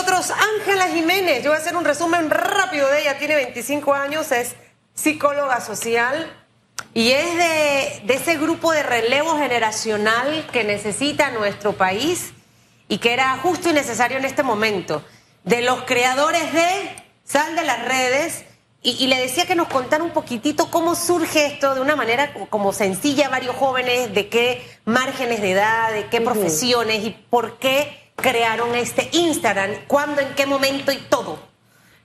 nosotros Ángela Jiménez. Yo voy a hacer un resumen rápido de ella. Tiene 25 años, es psicóloga social y es de, de ese grupo de relevo generacional que necesita nuestro país y que era justo y necesario en este momento. De los creadores de Sal de las Redes. Y, y le decía que nos contara un poquitito cómo surge esto de una manera como sencilla a varios jóvenes, de qué márgenes de edad, de qué profesiones y por qué crearon este Instagram, cuándo, en qué momento y todo.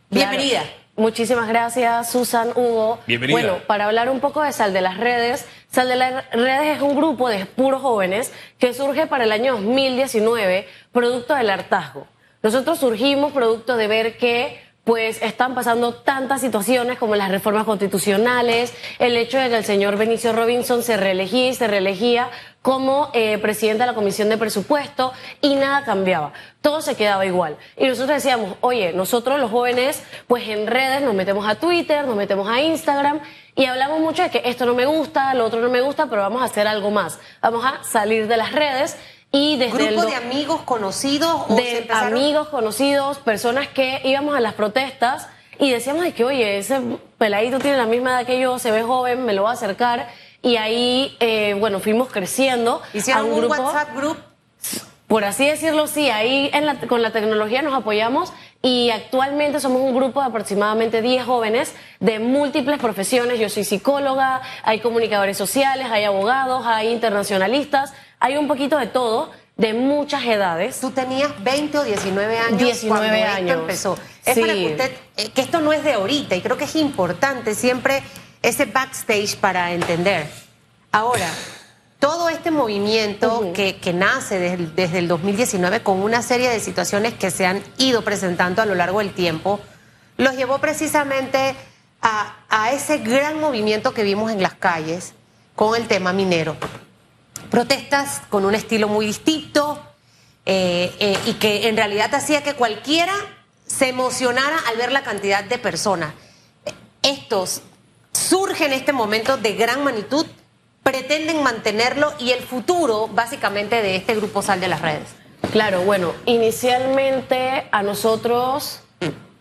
Bienvenida. Claro. Muchísimas gracias, Susan, Hugo. Bienvenida. Bueno, para hablar un poco de Sal de las Redes, Sal de las Redes es un grupo de puros jóvenes que surge para el año 2019, producto del hartazgo. Nosotros surgimos producto de ver que pues están pasando tantas situaciones como las reformas constitucionales, el hecho de que el señor Benicio Robinson se reelegía y se reelegía como eh, presidente de la Comisión de Presupuesto y nada cambiaba, todo se quedaba igual. Y nosotros decíamos, oye, nosotros los jóvenes, pues en redes nos metemos a Twitter, nos metemos a Instagram y hablamos mucho de que esto no me gusta, lo otro no me gusta, pero vamos a hacer algo más. Vamos a salir de las redes y desde ¿Grupo el de amigos conocidos? o de empezaron- amigos, conocidos, personas que íbamos a las protestas y decíamos de que, oye, ese peladito tiene la misma edad que yo, se ve joven, me lo voy a acercar. Y ahí, eh, bueno, fuimos creciendo. Hicieron a un, un grupo, WhatsApp group. por así decirlo, sí, ahí en la- con la tecnología nos apoyamos y actualmente somos un grupo de aproximadamente 10 jóvenes de múltiples profesiones. Yo soy psicóloga, hay comunicadores sociales, hay abogados, hay internacionalistas, hay un poquito de todo, de muchas edades. Tú tenías 20 o 19 años 19 cuando años. esto empezó. Es Sí. para que usted, eh, que esto no es de ahorita y creo que es importante siempre ese backstage para entender. Ahora, todo este movimiento que, que nace desde, el- desde el 2019 con una serie de situaciones que se han ido presentando a lo largo del tiempo, los llevó precisamente a, a ese gran movimiento que vimos en las calles con el tema minero protestas con un estilo muy distinto eh, eh, y que en realidad hacía que cualquiera se emocionara al ver la cantidad de personas. Estos surgen en este momento de gran magnitud, pretenden mantenerlo y el futuro básicamente de este grupo Sal de las Redes. Claro, bueno, inicialmente a nosotros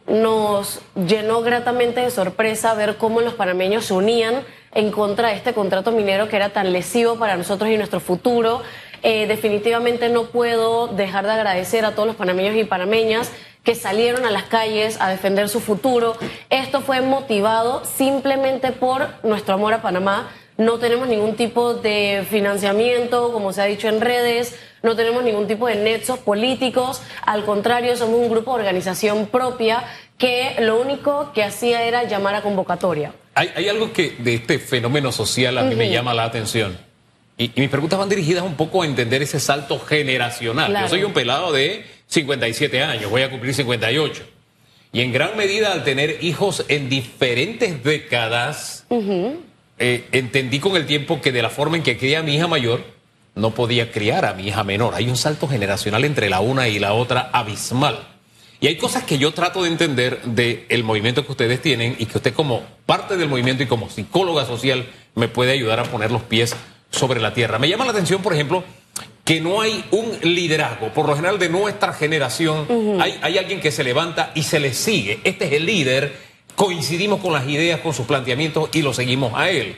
nos llenó gratamente de sorpresa ver cómo los panameños se unían en contra de este contrato minero que era tan lesivo para nosotros y nuestro futuro. Eh, definitivamente no puedo dejar de agradecer a todos los panameños y panameñas que salieron a las calles a defender su futuro. Esto fue motivado simplemente por nuestro amor a Panamá. No tenemos ningún tipo de financiamiento, como se ha dicho en redes, no tenemos ningún tipo de nexos políticos, al contrario, somos un grupo de organización propia que lo único que hacía era llamar a convocatoria. Hay, hay algo que de este fenómeno social a mí me llama la atención. Y, y mis preguntas van dirigidas un poco a entender ese salto generacional. Claro. Yo soy un pelado de 57 años, voy a cumplir 58. Y en gran medida al tener hijos en diferentes décadas, eh, entendí con el tiempo que de la forma en que cría a mi hija mayor, no podía criar a mi hija menor. Hay un salto generacional entre la una y la otra abismal. Y hay cosas que yo trato de entender del movimiento que ustedes tienen y que usted como parte del movimiento y como psicóloga social me puede ayudar a poner los pies sobre la tierra. Me llama la atención, por ejemplo, que no hay un liderazgo, por lo general de nuestra generación, hay, hay alguien que se levanta y se le sigue. Este es el líder, coincidimos con las ideas, con sus planteamientos y lo seguimos a él.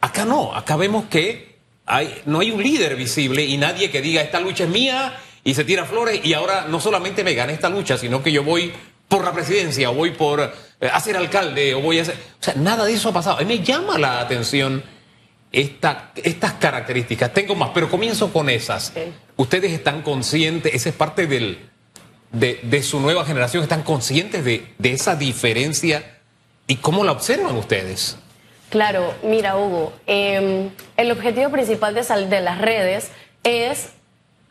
Acá no, acá vemos que hay, no hay un líder visible y nadie que diga esta lucha es mía y se tira flores y ahora no solamente me gané esta lucha, sino que yo voy por la presidencia o voy por eh, a ser alcalde o voy a ser... O sea, nada de eso ha pasado. A mí me llama la atención esta- estas características. Tengo más, pero comienzo con esas. Ustedes están conscientes, esa es parte del, de, de su nueva generación, están conscientes de, de esa diferencia y cómo la observan ustedes. Claro, mira Hugo, eh, el objetivo principal de, sal- de las redes es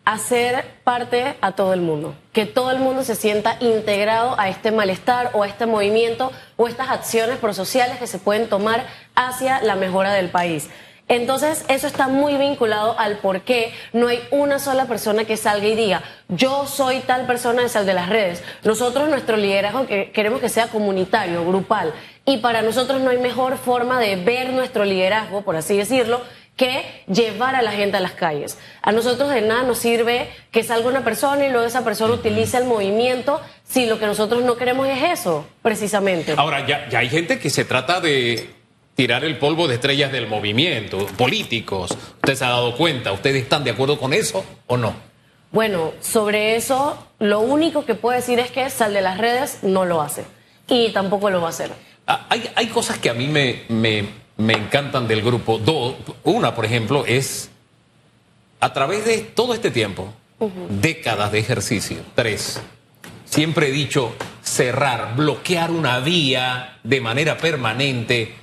hacer parte a todo el mundo, que todo el mundo se sienta integrado a este malestar o a este movimiento o estas acciones prosociales que se pueden tomar hacia la mejora del país. Entonces, eso está muy vinculado al por qué no hay una sola persona que salga y diga, yo soy tal persona de sal de las redes. Nosotros, nuestro liderazgo, que queremos que sea comunitario, grupal. Y para nosotros no hay mejor forma de ver nuestro liderazgo, por así decirlo, que llevar a la gente a las calles. A nosotros de nada nos sirve que salga una persona y luego esa persona utilice el movimiento si lo que nosotros no queremos es eso, precisamente. Ahora, ya, ya hay gente que se trata de tirar el polvo de estrellas del movimiento, políticos. ¿Usted se ha dado cuenta? ¿Ustedes están de acuerdo con eso o no? Bueno, sobre eso, lo único que puedo decir es que Sal de las Redes no lo hace y tampoco lo va a hacer. Ah, hay, hay cosas que a mí me, me, me encantan del grupo. Dos, una, por ejemplo, es a través de todo este tiempo, décadas de ejercicio. Tres, siempre he dicho cerrar, bloquear una vía de manera permanente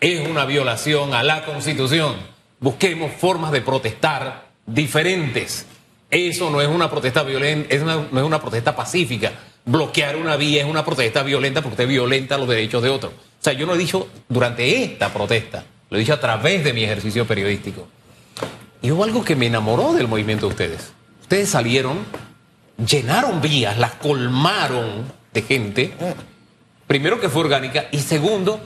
es una violación a la Constitución. Busquemos formas de protestar diferentes. Eso no es una protesta violenta, es una- no es una protesta pacífica. Bloquear una vía es una protesta violenta porque usted violenta los derechos de otros. O sea, yo no he dicho durante esta protesta, lo he dicho a través de mi ejercicio periodístico. Y hubo algo que me enamoró del movimiento de ustedes. Ustedes salieron, llenaron vías, las colmaron de gente. Primero que fue orgánica y segundo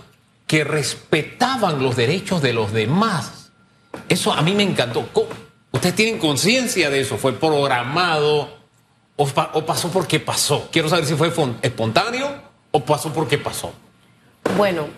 que respetaban los derechos de los demás. Eso a mí me encantó. ¿Cómo? ¿Ustedes tienen conciencia de eso? ¿Fue programado o, pa- o pasó porque pasó? Quiero saber si fue espontáneo o pasó porque pasó. Bueno,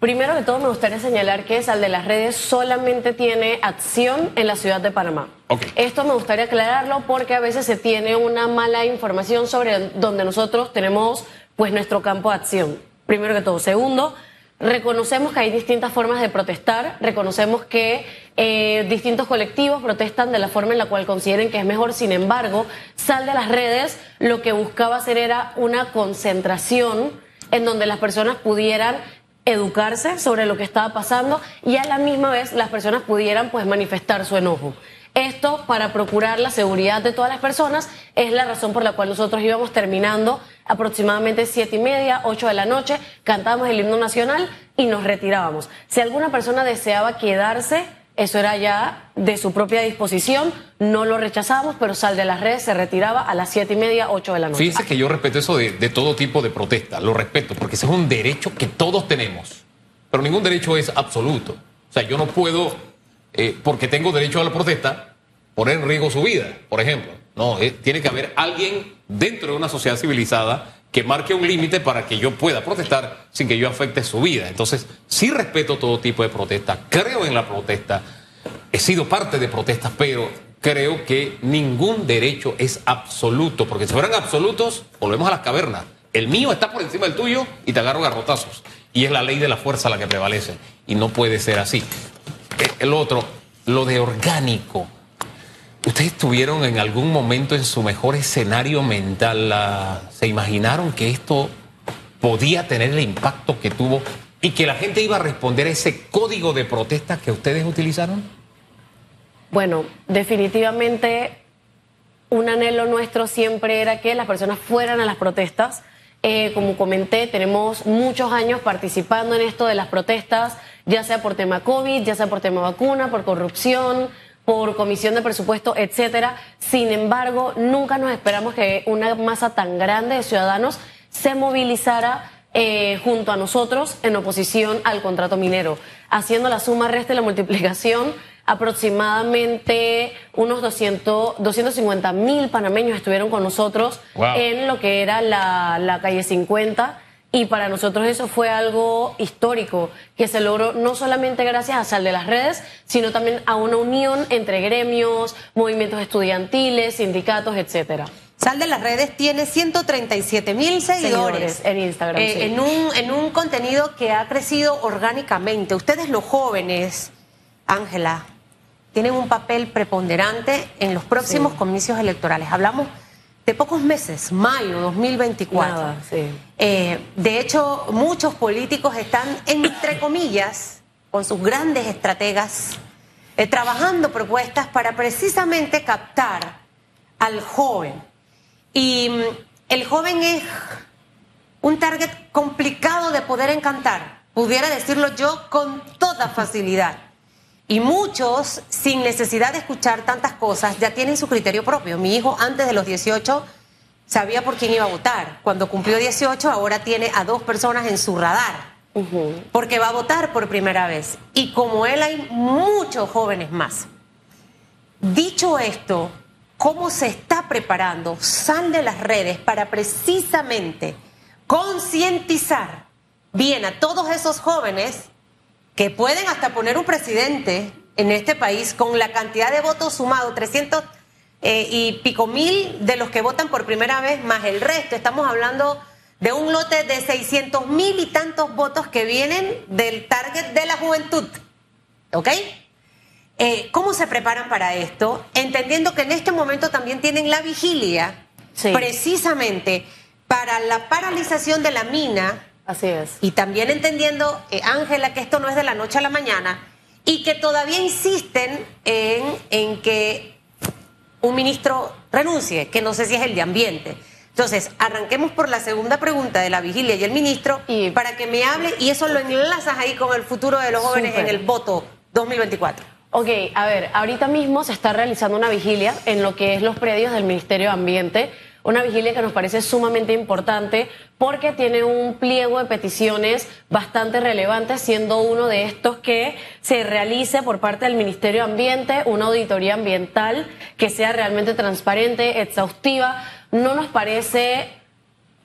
primero de todo me gustaría señalar que Sal de las Redes solamente tiene acción en la ciudad de Panamá. Ok. Esto me gustaría aclararlo porque a veces se tiene una mala información sobre donde nosotros tenemos pues nuestro campo de acción. Primero que todo. Segundo, reconocemos que hay distintas formas de protestar, reconocemos que eh, distintos colectivos protestan de la forma en la cual consideren que es mejor. Sin embargo, Sal de las Redes lo que buscaba hacer era una concentración en donde las personas pudieran educarse sobre lo que estaba pasando y a la misma vez las personas pudieran pues manifestar su enojo. Esto para procurar la seguridad de todas las personas es la razón por la cual nosotros íbamos terminando aproximadamente siete y media, ocho de la noche, cantábamos el himno nacional y nos retirábamos. Si alguna persona deseaba quedarse, eso era ya de su propia disposición, no lo rechazábamos, pero Sal de las Redes se retiraba a las siete y media, ocho de la noche. Fíjense que yo respeto eso de, de todo tipo de protesta, lo respeto, porque ese es un derecho que todos tenemos, pero ningún derecho es absoluto. O sea, yo no puedo, eh, porque tengo derecho a la protesta, poner en riesgo su vida, por ejemplo. No, eh, tiene que haber alguien dentro de una sociedad civilizada que marque un límite para que yo pueda protestar sin que yo afecte su vida. Entonces, sí respeto todo tipo de protesta, creo en la protesta, he sido parte de protestas, pero creo que ningún derecho es absoluto, porque si fueran absolutos, volvemos a las cavernas. El mío está por encima del tuyo y te agarro garrotazos. Y es la ley de la fuerza la que prevalece. Y no puede ser así. Eh, El otro, lo de orgánico. ¿Ustedes tuvieron en algún momento en su mejor escenario mental, se imaginaron que esto podía tener el impacto que tuvo y que la gente iba a responder a ese código de protesta que ustedes utilizaron? Bueno, definitivamente un anhelo nuestro siempre era que las personas fueran a las protestas. Eh, como comenté, tenemos muchos años participando en esto de las protestas, ya sea por tema COVID, ya sea por tema vacuna, por corrupción, por comisión de presupuesto, etcétera. Sin embargo, nunca nos esperamos que una masa tan grande de ciudadanos se movilizara eh, junto a nosotros en oposición al contrato minero. Haciendo la suma, resta y la multiplicación, aproximadamente unos 200, 250 mil panameños estuvieron con nosotros Wow. en lo que era la, la calle 50. Y para nosotros eso fue algo histórico, que se logró no solamente gracias a Sal de las Redes, sino también a una unión entre gremios, movimientos estudiantiles, sindicatos, etcétera. Sal de las redes tiene 137 mil seguidores, Seguidores en Instagram, Eh, sí. en, un, en un contenido que ha crecido orgánicamente. Ustedes los jóvenes, Ángela, tienen un papel preponderante en los próximos Sí. comicios electorales. Hablamos de pocos meses, mayo 2024. Nada, sí. Eh, de hecho, muchos políticos están, entre comillas, con sus grandes estrategas, eh, trabajando propuestas para precisamente captar al joven. Y mm, el joven es un target complicado de poder encantar, pudiera decirlo yo con toda facilidad. Y muchos, sin necesidad de escuchar tantas cosas, ya tienen su criterio propio. Mi hijo, antes de los 18, sabía por quién iba a votar. Cuando cumplió 18, ahora tiene a dos personas en su radar. porque va a votar por primera vez. Y como él hay muchos jóvenes más. Dicho esto, ¿cómo se está preparando Sal de las redes para precisamente concientizar bien a todos esos jóvenes que pueden hasta poner un presidente en este país con la cantidad de votos sumados, 300 eh, y pico mil de los que votan por primera vez, más el resto. Estamos hablando de un lote de 600 mil y tantos votos que vienen del target de la juventud. ¿Ok? Eh, ¿Cómo se preparan para esto? Entendiendo que en este momento también tienen la vigilia, precisamente para la paralización de la mina. Así es. Y también entendiendo, eh, Ángela, que esto no es de la noche a la mañana y que todavía insisten en, en que un ministro renuncie, que no sé si es el de Ambiente. Entonces, arranquemos por la segunda pregunta de la vigilia y el ministro y, para que me hable y eso lo enlazas ahí con el futuro de los jóvenes en el voto 2024. Ok, a ver, ahorita mismo se está realizando una vigilia en lo que es los predios del Ministerio de Ambiente una vigilia que nos parece sumamente importante porque tiene un pliego de peticiones bastante relevante, siendo uno de estos que se realice por parte del Ministerio de Ambiente una auditoría ambiental que sea realmente transparente, exhaustiva. No nos parece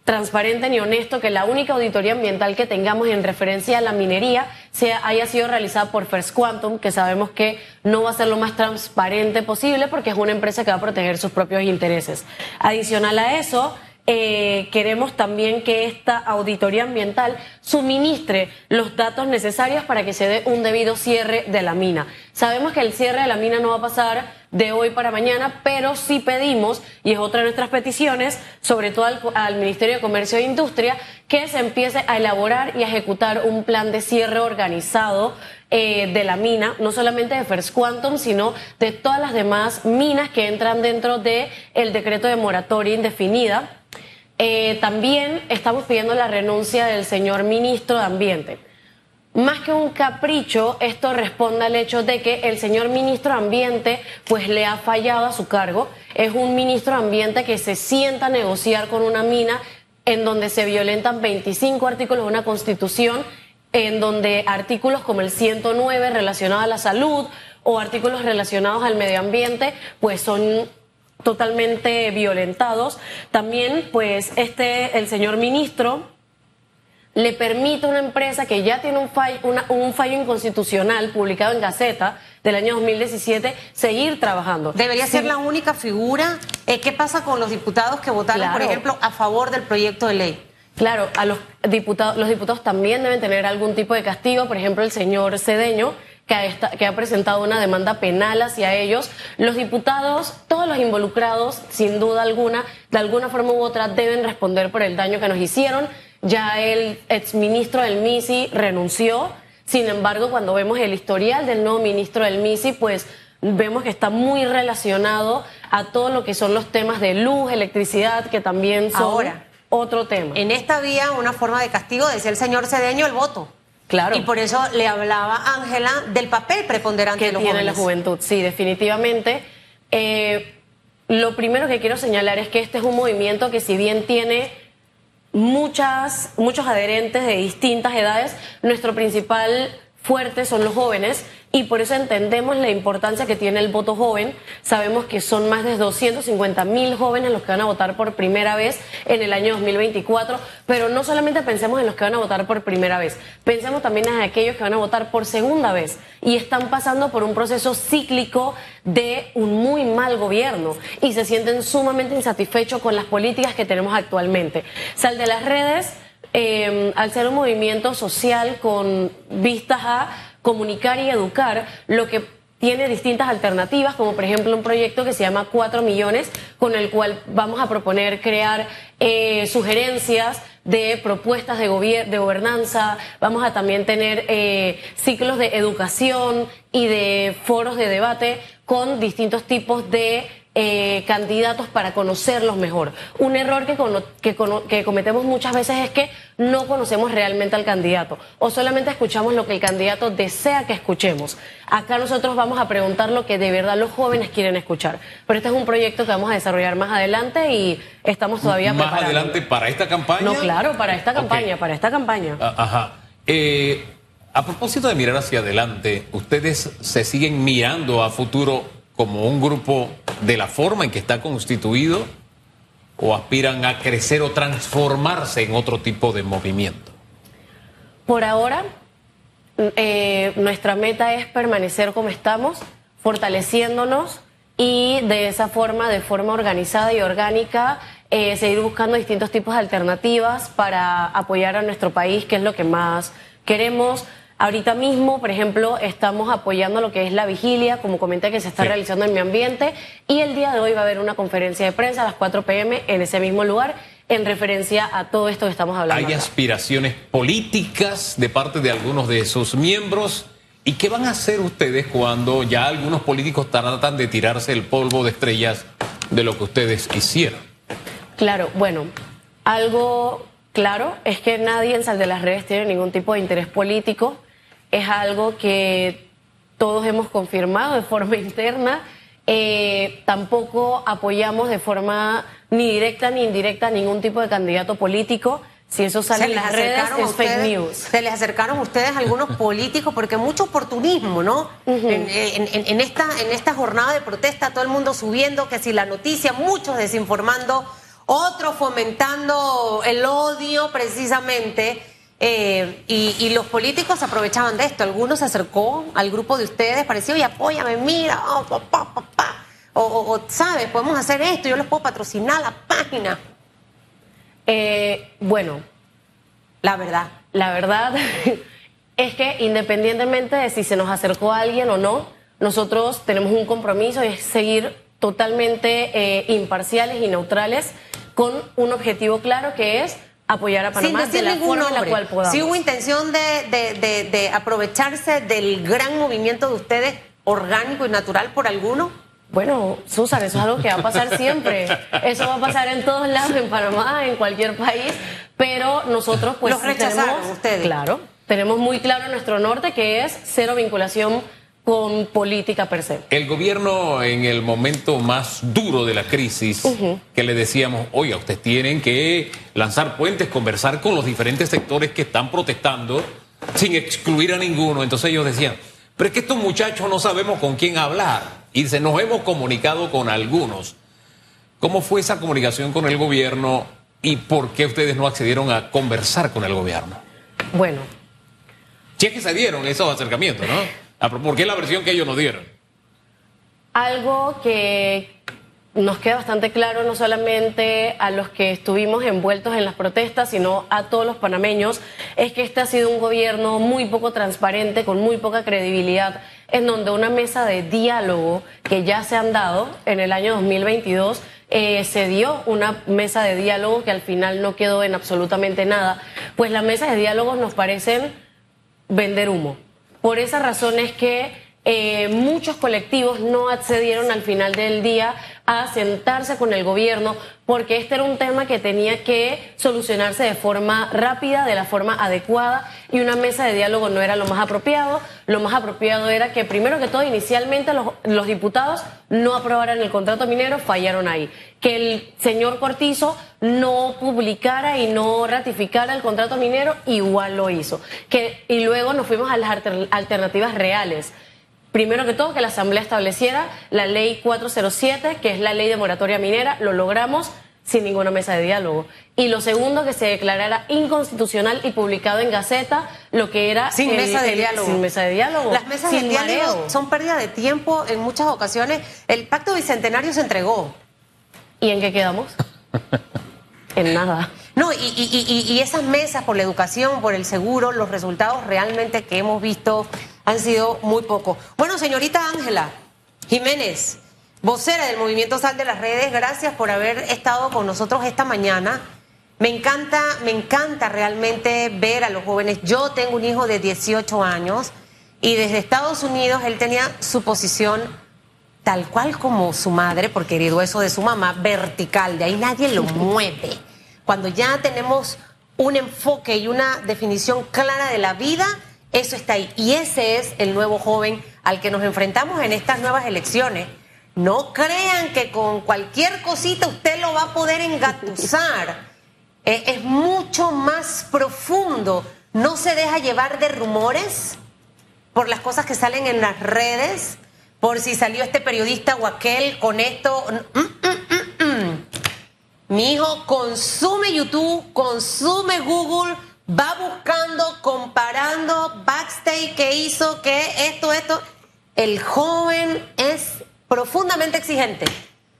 transparente ni honesto que la única auditoría ambiental que tengamos en referencia a la minería sea, haya sido realizada por First Quantum, que sabemos que no va a ser lo más transparente posible porque es una empresa que va a proteger sus propios intereses. Adicional a eso, eh, queremos también que esta auditoría ambiental suministre los datos necesarios para que se dé un debido cierre de la mina. Sabemos que el cierre de la mina no va a pasar de hoy para mañana, pero sí pedimos, y es otra de nuestras peticiones, sobre todo al, Ministerio de Comercio e Industria, que se empiece a elaborar y a ejecutar un plan de cierre organizado eh, de la mina, no solamente de First Quantum, sino de todas las demás minas que entran dentro del el decreto de moratoria indefinida eh, también estamos pidiendo la renuncia del señor ministro de Ambiente. Más que un capricho, esto responde al hecho de que el señor ministro de Ambiente pues le ha fallado a su cargo. Es un ministro de Ambiente que se sienta a negociar con una mina en donde se violentan 25 artículos de una constitución, en donde artículos como el 109 relacionado a la salud o artículos relacionados al medio ambiente pues son totalmente violentados. También, pues, este, el señor ministro le permite a una empresa que ya tiene un fallo, un fallo inconstitucional publicado en Gaceta del año 2017 seguir trabajando. Debería ser la única figura. Eh, ¿Qué pasa con los diputados que votaron, por ejemplo, a favor del proyecto de ley? Claro, a los diputados, los diputados también deben tener algún tipo de castigo. Por ejemplo, el señor Cedeño que ha, presentado una demanda penal hacia ellos. Los diputados, todos los involucrados, sin duda alguna, de alguna forma u otra, deben responder por el daño que nos hicieron. Ya el exministro del MISI renunció. Sin embargo, cuando vemos el historial del nuevo ministro del MISI, pues vemos que está muy relacionado a todo lo que son los temas de luz, electricidad, que también son otro tema. En esta vía, una forma de castigo, decía el señor Cedeño, el voto. Claro. Y por eso le hablaba Ángela del papel preponderante que de los tiene la juventud. Sí, definitivamente. Eh, lo primero que quiero señalar es que este es un movimiento que si bien tiene muchas, muchos adherentes de distintas edades, nuestro principal fuerte son los jóvenes y por eso entendemos la importancia que tiene el voto joven. Sabemos que son más de 250 mil jóvenes los que van a votar por primera vez en el año 2024, pero no solamente pensemos en los que van a votar por primera vez, pensemos también en aquellos que van a votar por segunda vez y están pasando por un proceso cíclico de un muy mal gobierno y se sienten sumamente insatisfechos con las políticas que tenemos actualmente. Sal de las redes. Eh, al ser un movimiento social con vistas a comunicar y educar, lo que tiene distintas alternativas, como por ejemplo un proyecto que se llama Cuatro Millones, con el cual vamos a proponer crear eh, sugerencias de propuestas de, de gobernanza, vamos a también tener eh, ciclos de educación y de foros de debate con distintos tipos de eh, candidatos para conocerlos mejor. Un error que, que, que, cometemos muchas veces es que no conocemos realmente al candidato o solamente escuchamos lo que el candidato desea que escuchemos. Acá nosotros vamos a preguntar lo que de verdad los jóvenes quieren escuchar. Pero este es un proyecto que vamos a desarrollar más adelante y estamos todavía ¿Más adelante para esta campaña? No, claro, para esta campaña, para esta campaña. Ah, ajá. Eh, a propósito de mirar hacia adelante, ¿ustedes se siguen mirando a futuro como un grupo de la forma en que está constituido o aspiran a crecer o transformarse en otro tipo de movimiento? Por ahora, eh, nuestra meta es permanecer como estamos, fortaleciéndonos y de esa forma, de forma organizada y orgánica, eh, seguir buscando distintos tipos de alternativas para apoyar a nuestro país, que es lo que más queremos. Ahorita mismo, por ejemplo, estamos apoyando lo que es la vigilia, como comenté, que se está realizando en mi ambiente, y el día de hoy va a haber una conferencia de prensa a las 4 pm en ese mismo lugar en referencia a todo esto que estamos hablando. ¿Hay aspiraciones políticas de parte de algunos de sus miembros? ¿Y qué van a hacer ustedes cuando ya algunos políticos tratan de tirarse el polvo de estrellas de lo que ustedes hicieron? Claro, bueno, algo claro es que nadie en Sal de las Redes tiene ningún tipo de interés político. Es algo que todos hemos confirmado de forma interna. Eh, tampoco apoyamos de forma ni directa ni indirecta ningún tipo de candidato político. Si eso sale en las redes, es fake news. Se les acercaron a ustedes algunos políticos, porque mucho oportunismo, ¿no? en, esta, en esta jornada de protesta, todo el mundo subiendo que si la noticia, muchos desinformando, otros fomentando el odio precisamente. Eh, y, los políticos aprovechaban de esto. Algunos se acercó al grupo de ustedes, pareció, y apóyame, mira, oh, papá, papá. O, ¿sabes? Podemos hacer esto, yo les puedo patrocinar la página. Eh, bueno, la verdad. La verdad es que independientemente de si se nos acercó a alguien o no, nosotros tenemos un compromiso y es seguir totalmente eh, imparciales y neutrales con un objetivo claro que es apoyar a Panamá de la forma en la cual podamos. Si hubo intención de, de aprovecharse del gran movimiento de ustedes orgánico y natural por alguno. Bueno, Susan, eso es algo que va a pasar siempre. Eso va a pasar en todos lados, en Panamá, en cualquier país. Pero nosotros, pues, Los rechazaron tenemos, ustedes. Claro, tenemos muy claro nuestro norte que es cero vinculación con política per se. El gobierno en el momento más duro de la crisis, que le decíamos, oiga, ustedes tienen que lanzar puentes, conversar con los diferentes sectores que están protestando sin excluir a ninguno. Entonces ellos decían, pero es que estos muchachos no sabemos con quién hablar y se nos hemos comunicado con algunos. ¿Cómo fue esa comunicación con el gobierno y por qué ustedes no accedieron a conversar con el gobierno? Bueno. Si es que se dieron esos acercamientos, ¿no? ¿Por qué la versión que ellos nos dieron? Algo que nos queda bastante claro no solamente a los que estuvimos envueltos en las protestas, sino a todos los panameños, es que este ha sido un gobierno muy poco transparente, con muy poca credibilidad, en donde una mesa de diálogo que ya se han dado en el año 2022, eh, se dio una mesa de diálogo que al final no quedó en absolutamente nada, pues las mesas de diálogo nos parecen vender humo. Por esa razón es que eh, muchos colectivos no accedieron al final del día a sentarse con el gobierno porque este era un tema que tenía que solucionarse de forma rápida, de la forma adecuada y una mesa de diálogo no era lo más apropiado. Lo más apropiado era que primero que todo inicialmente los, los diputados no aprobaran el contrato minero, fallaron ahí. Que el señor Cortizo no publicara y no ratificara el contrato minero, igual lo hizo. Que, y luego nos fuimos a las alternativas reales primero que todo, que la Asamblea estableciera la ley 407, que es la ley de moratoria minera, lo logramos sin ninguna mesa de diálogo. Y lo segundo, que se declarara inconstitucional y publicado en Gaceta lo que era... Sin mesa de diálogo. Sin mesa de diálogo. Las mesas de diálogo son pérdida de tiempo en muchas ocasiones. El pacto bicentenario se entregó. ¿Y en qué quedamos? en nada. No, y, y, y, esas mesas por la educación, por el seguro, los resultados realmente que hemos visto han sido muy pocos. Bueno, señorita Ángela Jiménez, vocera del Movimiento Sal de las Redes, gracias por haber estado con nosotros esta mañana. Me encanta, me encanta realmente ver a los jóvenes. Yo tengo un hijo de 18 años y desde Estados Unidos él tenía su posición tal cual como su madre, porque heredó eso de su mamá, vertical, de ahí nadie lo mueve. Cuando ya tenemos un enfoque y una definición clara de la vida, eso está ahí. Y ese es el nuevo joven al que nos enfrentamos en estas nuevas elecciones. No crean que con cualquier cosita usted lo va a poder engatusar. Es mucho más profundo no se deja llevar de rumores por las cosas que salen en las redes, por si salió este periodista o aquel con esto. Mm, mm, mm, Mi hijo consume YouTube, consume Google, va buscando, comparando backstage que hizo, que esto, esto. El joven es profundamente exigente.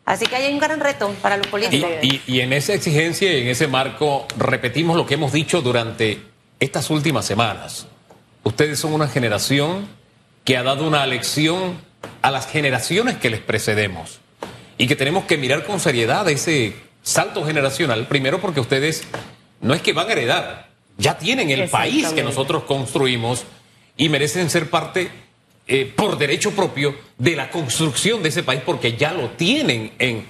Así que hay un gran reto para los políticos. Y, y, en esa exigencia y en ese marco repetimos lo que hemos dicho durante estas últimas semanas. Ustedes son una generación que ha dado una lección a las generaciones que les precedemos y que tenemos que mirar con seriedad ese salto generacional, primero porque ustedes no es que van a heredar, ya tienen el país que nosotros construimos y merecen ser parte eh, por derecho propio de la construcción de ese país porque ya lo tienen en,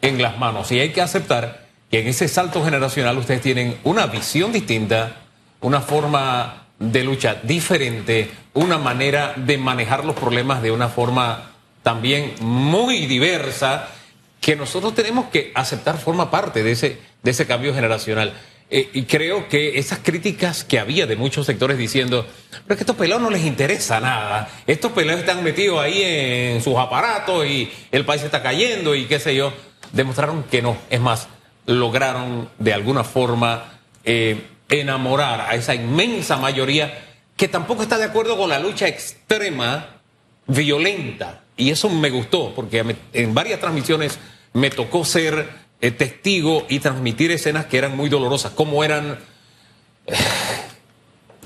en las manos. Y hay que aceptar que en ese salto generacional ustedes tienen una visión distinta, una forma de lucha diferente, una manera de manejar los problemas de una forma también muy diversa que nosotros tenemos que aceptar forma parte de ese, de ese cambio generacional. Eh, y creo que esas críticas que había de muchos sectores diciendo, pero es que estos pelados no les interesa nada, estos pelados están metidos ahí en sus aparatos y el país está cayendo y qué sé yo, demostraron que no. Es más, lograron de alguna forma eh, enamorar a esa inmensa mayoría que tampoco está de acuerdo con la lucha extrema, violenta. Y eso me gustó, porque en varias transmisiones me tocó ser eh, testigo y transmitir escenas que eran muy dolorosas, como eran, eh,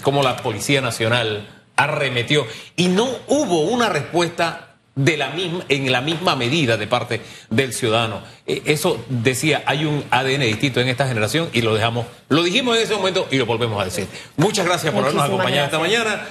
como la Policía Nacional arremetió. Y no hubo una respuesta de la misma, en la misma medida de parte del ciudadano. Eh, eso decía, hay un ADN distinto en esta generación y lo dejamos, lo dijimos en ese momento y lo volvemos a decir. Muchas gracias por habernos acompañado esta mañana.